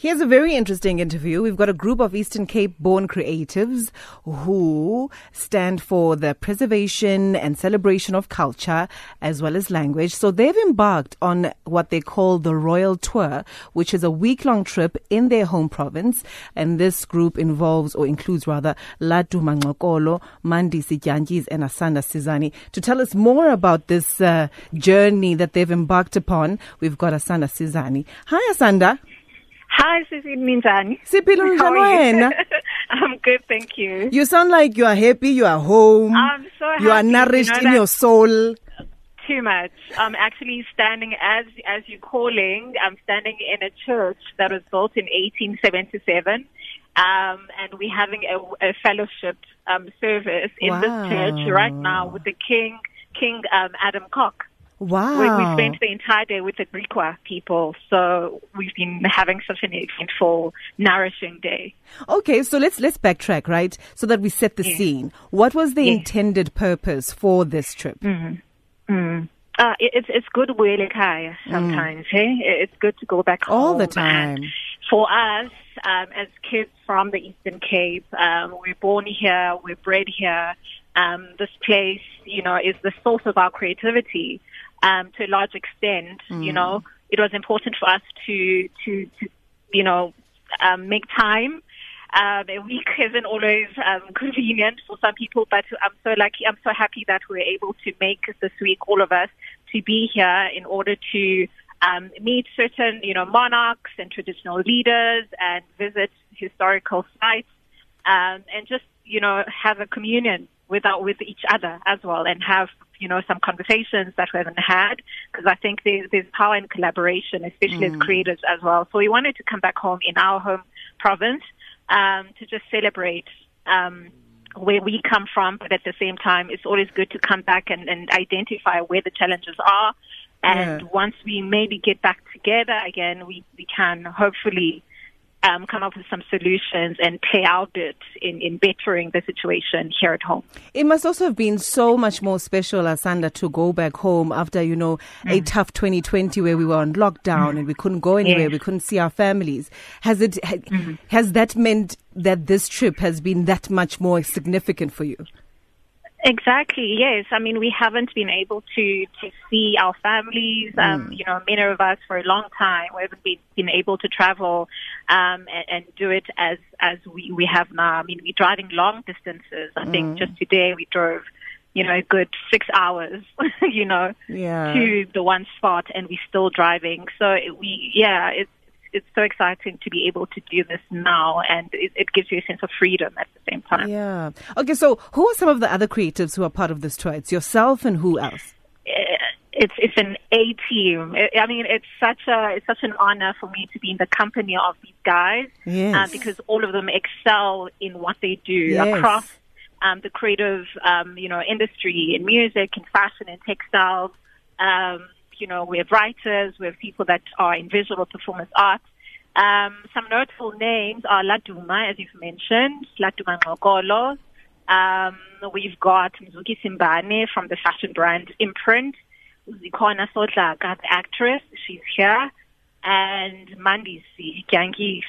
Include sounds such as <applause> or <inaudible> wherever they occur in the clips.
Here's a very interesting interview. We've got a group of Eastern Cape born creatives who stand for the preservation and celebration of culture as well as language. So they've embarked on what they call the Royal Tour, which is a week long trip in their home province. And this group involves or includes rather Laduma Ngxokolo, Mandisi Dyantyis, and Asanda Sizani. To tell us more about this uh, journey that they've embarked upon, we've got Asanda Sizani. Hi, Asanda. Hi, Sisi Minjani. Siphila How njani are you? wena? <laughs> I'm good, thank you. You sound like you are happy, you are home. I'm so happy. you are nourished know in your soul. Too much. I'm actually standing as as you're calling. I'm standing in a church that was built in 1877, um, and we're having a, a fellowship um, service in Wow. this church right now with the King King um, Adam Kok. Wow. We, we spent the entire day with the Griqua people, so we've been having such an eventful, nourishing day. Okay, so let's let's backtrack, right? So that we set the scene. What was the intended purpose for this trip? Mm. Uh, it, it's it's good Kaya sometimes. Hey, it's good to go back home All the time. For us, um, as kids from the Eastern Cape, um, we're born here, we're bred here. Um, this place, you know, is the source of our creativity. Um, to a large extent, you know, it was important for us to to to you know um, make time um, a week <laughs> isn't always um, convenient for some people, but I'm so lucky. I'm so happy that we're able to make this week, all of us, to be here in order to um, meet certain, you know, monarchs and traditional leaders and visit historical sites um, and just, you know, have a communion with our, with each other as well and have you know some conversations that we haven't had because I think there's there's power in collaboration, especially as creators as well. So we wanted to come back home in our home province um, to just celebrate um, where we come from, but at the same time, it's always good to come back and, and identify where the challenges are. And Yeah. once we maybe get back together again, we, we can hopefully um, come up with some solutions and play out it in, in bettering the situation here at home. It must also have been so much more special, Asanda, to go back home after, you know, a tough 2020 where we were on lockdown and we couldn't go anywhere, Yes. we couldn't see our families. Has it, ha, has that meant that this trip has been that much more significant for you? Exactly. Yes. I mean, we haven't been able to to see our families. Um, You know, many of us for a long time we haven't been, been able to travel um, and, and do it as as we we have now. I mean, we're driving long distances. I think just today we drove, you know, a good six hours. <laughs> you know, Yeah. to the one spot, and we're still driving. So it, we, yeah, it's it's so exciting to be able to do this now, and it, it gives you a sense of freedom at the same time. Yeah. Okay, so who are some of the other creatives who are part of this tour? It's yourself and who else? it's it's an A team. I I mean, it's such a it's such an honor for me to be in the company of these guys Yes. uh, because all of them excel in what they do Yes. across um, the creative um, you know industry in music, in fashion, in textiles. Um, you know, we have writers, we have people that are in visual performance arts. Um, some notable names are Laduma, as you've mentioned, Laduma Ngxokolo. Um, we've got Mzukisi Mbane from the fashion brand Imprint. Zikhona Sodlaka, the actress, she's here. And Mandisi Dyantyis,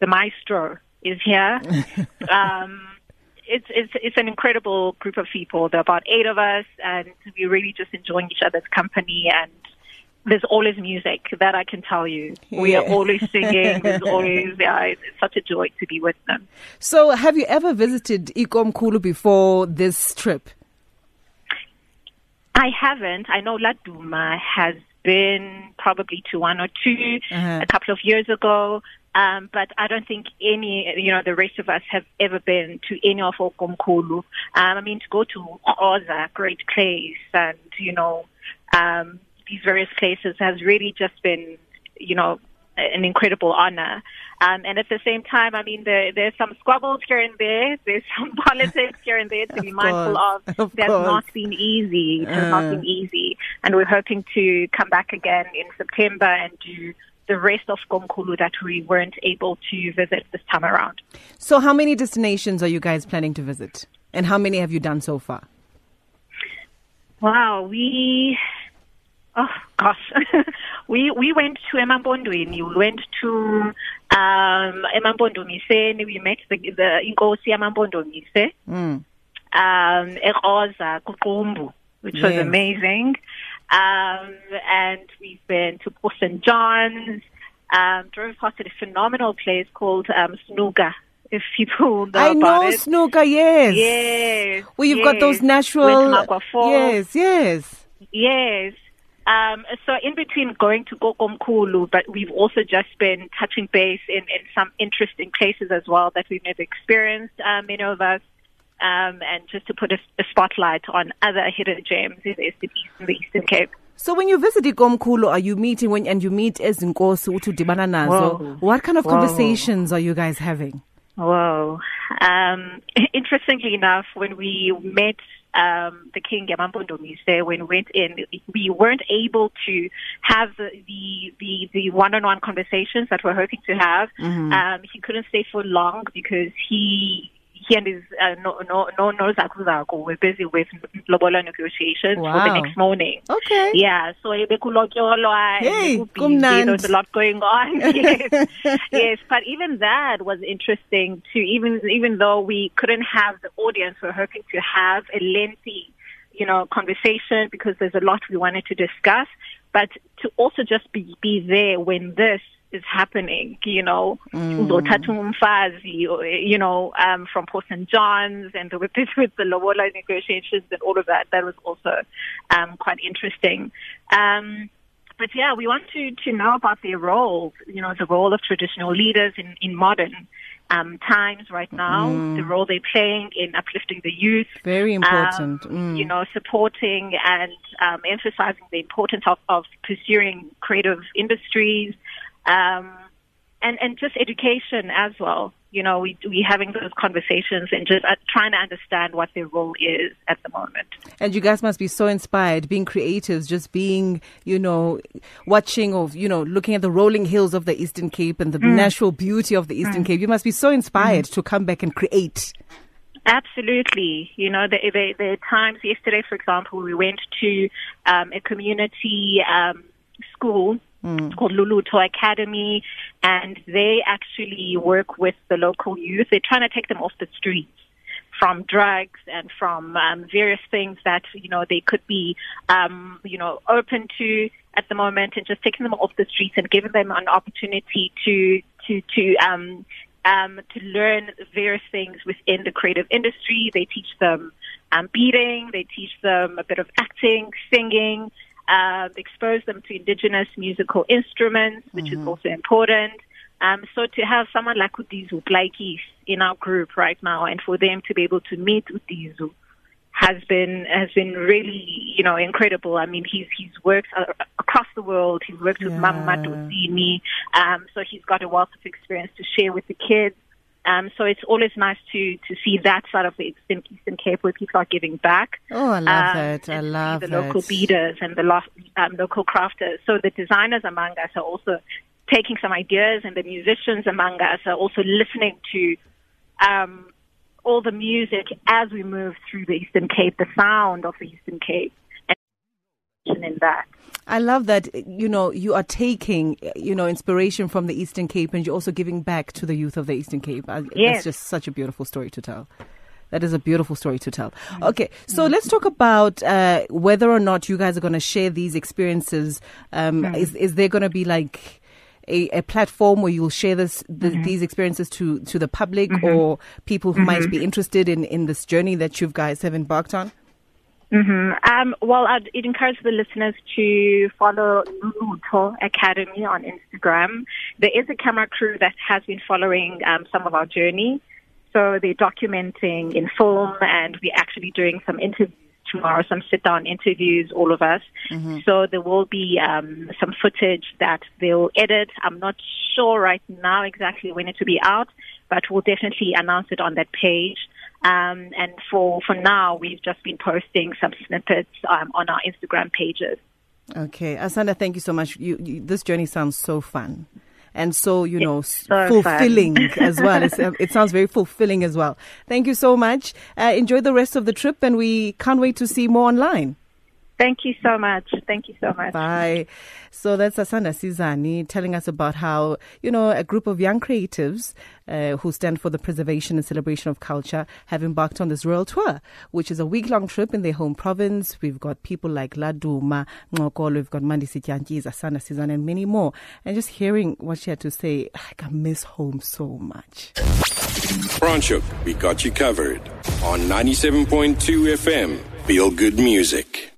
the maestro, is here. <laughs> um, it's, it's, it's an incredible group of people. There are about eight of us, and we're really just enjoying each other's company. And there's always music, that I can tell you. We are always singing. <laughs> There's always, yeah, it's, it's such a joy to be with them. So, have you ever visited Ikomkulu before this trip? I haven't. I know Laduma has been probably to one or 2 Uh-huh. a couple of years ago. Um, but I don't think any, you know, the rest of us have ever been to any of Okomkulu. Um, I mean, to go to Oza, Great Place, and, you know, um, these various places has really just been, you know, an incredible honor. Um, and at the same time, I mean, there, there's some squabbles here and there. There's <laughs> some politics here and there to be mindful course, of. of That's course. not been easy. It has Uh. not been easy. And we're hoping to come back again in September and do the rest of Gomkulu that we weren't able to visit this time around. So, how many destinations are you guys planning to visit? And how many have you done so far? Wow, we oh gosh. <laughs> we we went to Emambondweni, we went to emampondomiseni we met the, the inkosi yamampondomise Mm. um eroza kuqumbu which was amazing um and we've been to Port St John's um drove past a phenomenal place called um Snooker if people <laughs> know I know it snooker, yes. yes Where you've got those natural. Went to Magwa Falls. Yes, yes. Yes. Um, so in between going to Kokomkulu, but we've also just been touching base in, in some interesting places as well that we've never experienced, um, many of us, um, and just to put a, a spotlight on other hidden gems in the Eastern, Eastern, the Eastern Cape. So when you visit Ikomkhulu, are you meeting when and you meet ezinkosi uthi udibana nazo? Whoa. What kind of Whoa. conversations are you guys having? Whoa. Um, <laughs> interestingly enough, when we met um, the king Yamampondomise, when we went in, we weren't able to have the the the, one-on-one conversations that we're hoping to have. Um, he couldn't stay for long because he he and his uh, no no no no Zakuzako were busy with lobola negotiations for the next morning. Okay. Yeah, so bekulotyolwa Hey, and bekubhizi, kumnandi. there was a lot going on. <laughs> yes, yes, but even that was interesting too. Even even though we couldn't have the audience, we're hoping to have a lengthy, you know, conversation because there's a lot we wanted to discuss. But to also just be be there when this is happening, you know, uzothatha umfazi, or, you know, um, from Port St. John's and with this with the Lobola negotiations and all of that. That was also um, quite interesting. Um, but yeah, we want to, to know about their role, you know, the role of traditional leaders in, in modern um, times right now, the role they're playing in uplifting the youth. Very important. Um, Mm. You know, supporting and um, emphasizing the importance of, of pursuing creative industries, um, and and just education as well. You know, we we having those conversations and just uh, trying to understand what their role is at the moment. And you guys must be so inspired, being creatives, just being, you know, watching or, you know, looking at the rolling hills of the Eastern Cape and the Mm. natural beauty of the Eastern Cape. You must be so inspired to come back and create. Absolutely. You know, there, there, there are times, yesterday, for example, we went to um, a community um, school It's called Luluto Academy, and they actually work with the local youth. They're trying to take them off the streets from drugs and from um, various things that you know they could be um, you know open to at the moment, and just taking them off the streets and giving them an opportunity to to to um, um, to learn various things within the creative industry. They teach them um, beading, they teach them a bit of acting, singing, uh, expose them to indigenous musical instruments, which is also important. Um, so to have someone like Udizu Plaatjies in our group right now, and for them to be able to meet Udizu has been has been really you know incredible. I mean, he's he's worked across the world. He's worked with Yeah. Mama Dosini, um, so he's got a wealth of experience to share with the kids. Um, so it's always nice to to see that side of the Eastern, Eastern Cape where people are giving back. Oh, I love um, that. I love the that. local beaders and the lo- um, local crafters. So the designers among us are also taking some ideas, and the musicians among us are also listening to um, all the music as we move through the Eastern Cape, the sound of the Eastern Cape, and in that. I love that, you know, you are taking, you know, inspiration from the Eastern Cape and you're also giving back to the youth of the Eastern Cape. I, That's just such a beautiful story to tell. That is a beautiful story to tell. Mm-hmm. Okay, so mm-hmm. let's talk about uh, whether or not you guys are going to share these experiences. Um, mm-hmm. Is is there going to be like a, a platform where you'll share this the, these experiences to to the public or people who might be interested in in this journey that you guys have embarked on? Hmm Um, well, I'd, encourage the listeners to follow Luluto Academy on Instagram. There is a camera crew that has been following um, some of our journey. So they're documenting in film, and we're actually doing some interviews tomorrow, some sit-down interviews, all of us. So there will be um, some footage that they'll edit. I'm not sure right now exactly when it will be out, but we'll definitely announce it on that page. Um, and for, for now, we've just been posting some snippets um, on our Instagram pages. Okay, Asanda, thank you so much. You, you, this journey sounds so fun. And so, you know, so fulfilling <laughs> as well. It's, it sounds very fulfilling as well. Thank you so much. Uh, enjoy the rest of the trip, and we can't wait to see more online. Thank you so much. Thank you so much. Bye. So that's Asanda Sizani telling us about how, you know, a group of young creatives uh, who stand for the preservation and celebration of culture have embarked on this royal tour, which is a week long trip in their home province. We've got people like Laduma, Ngxokolo, we've got Mandisi Dyantyis, Asanda Sizani, and many more. And just hearing what she had to say, I can miss home so much. Franschhoek, we got you covered on 97.2 FM. Feel good music.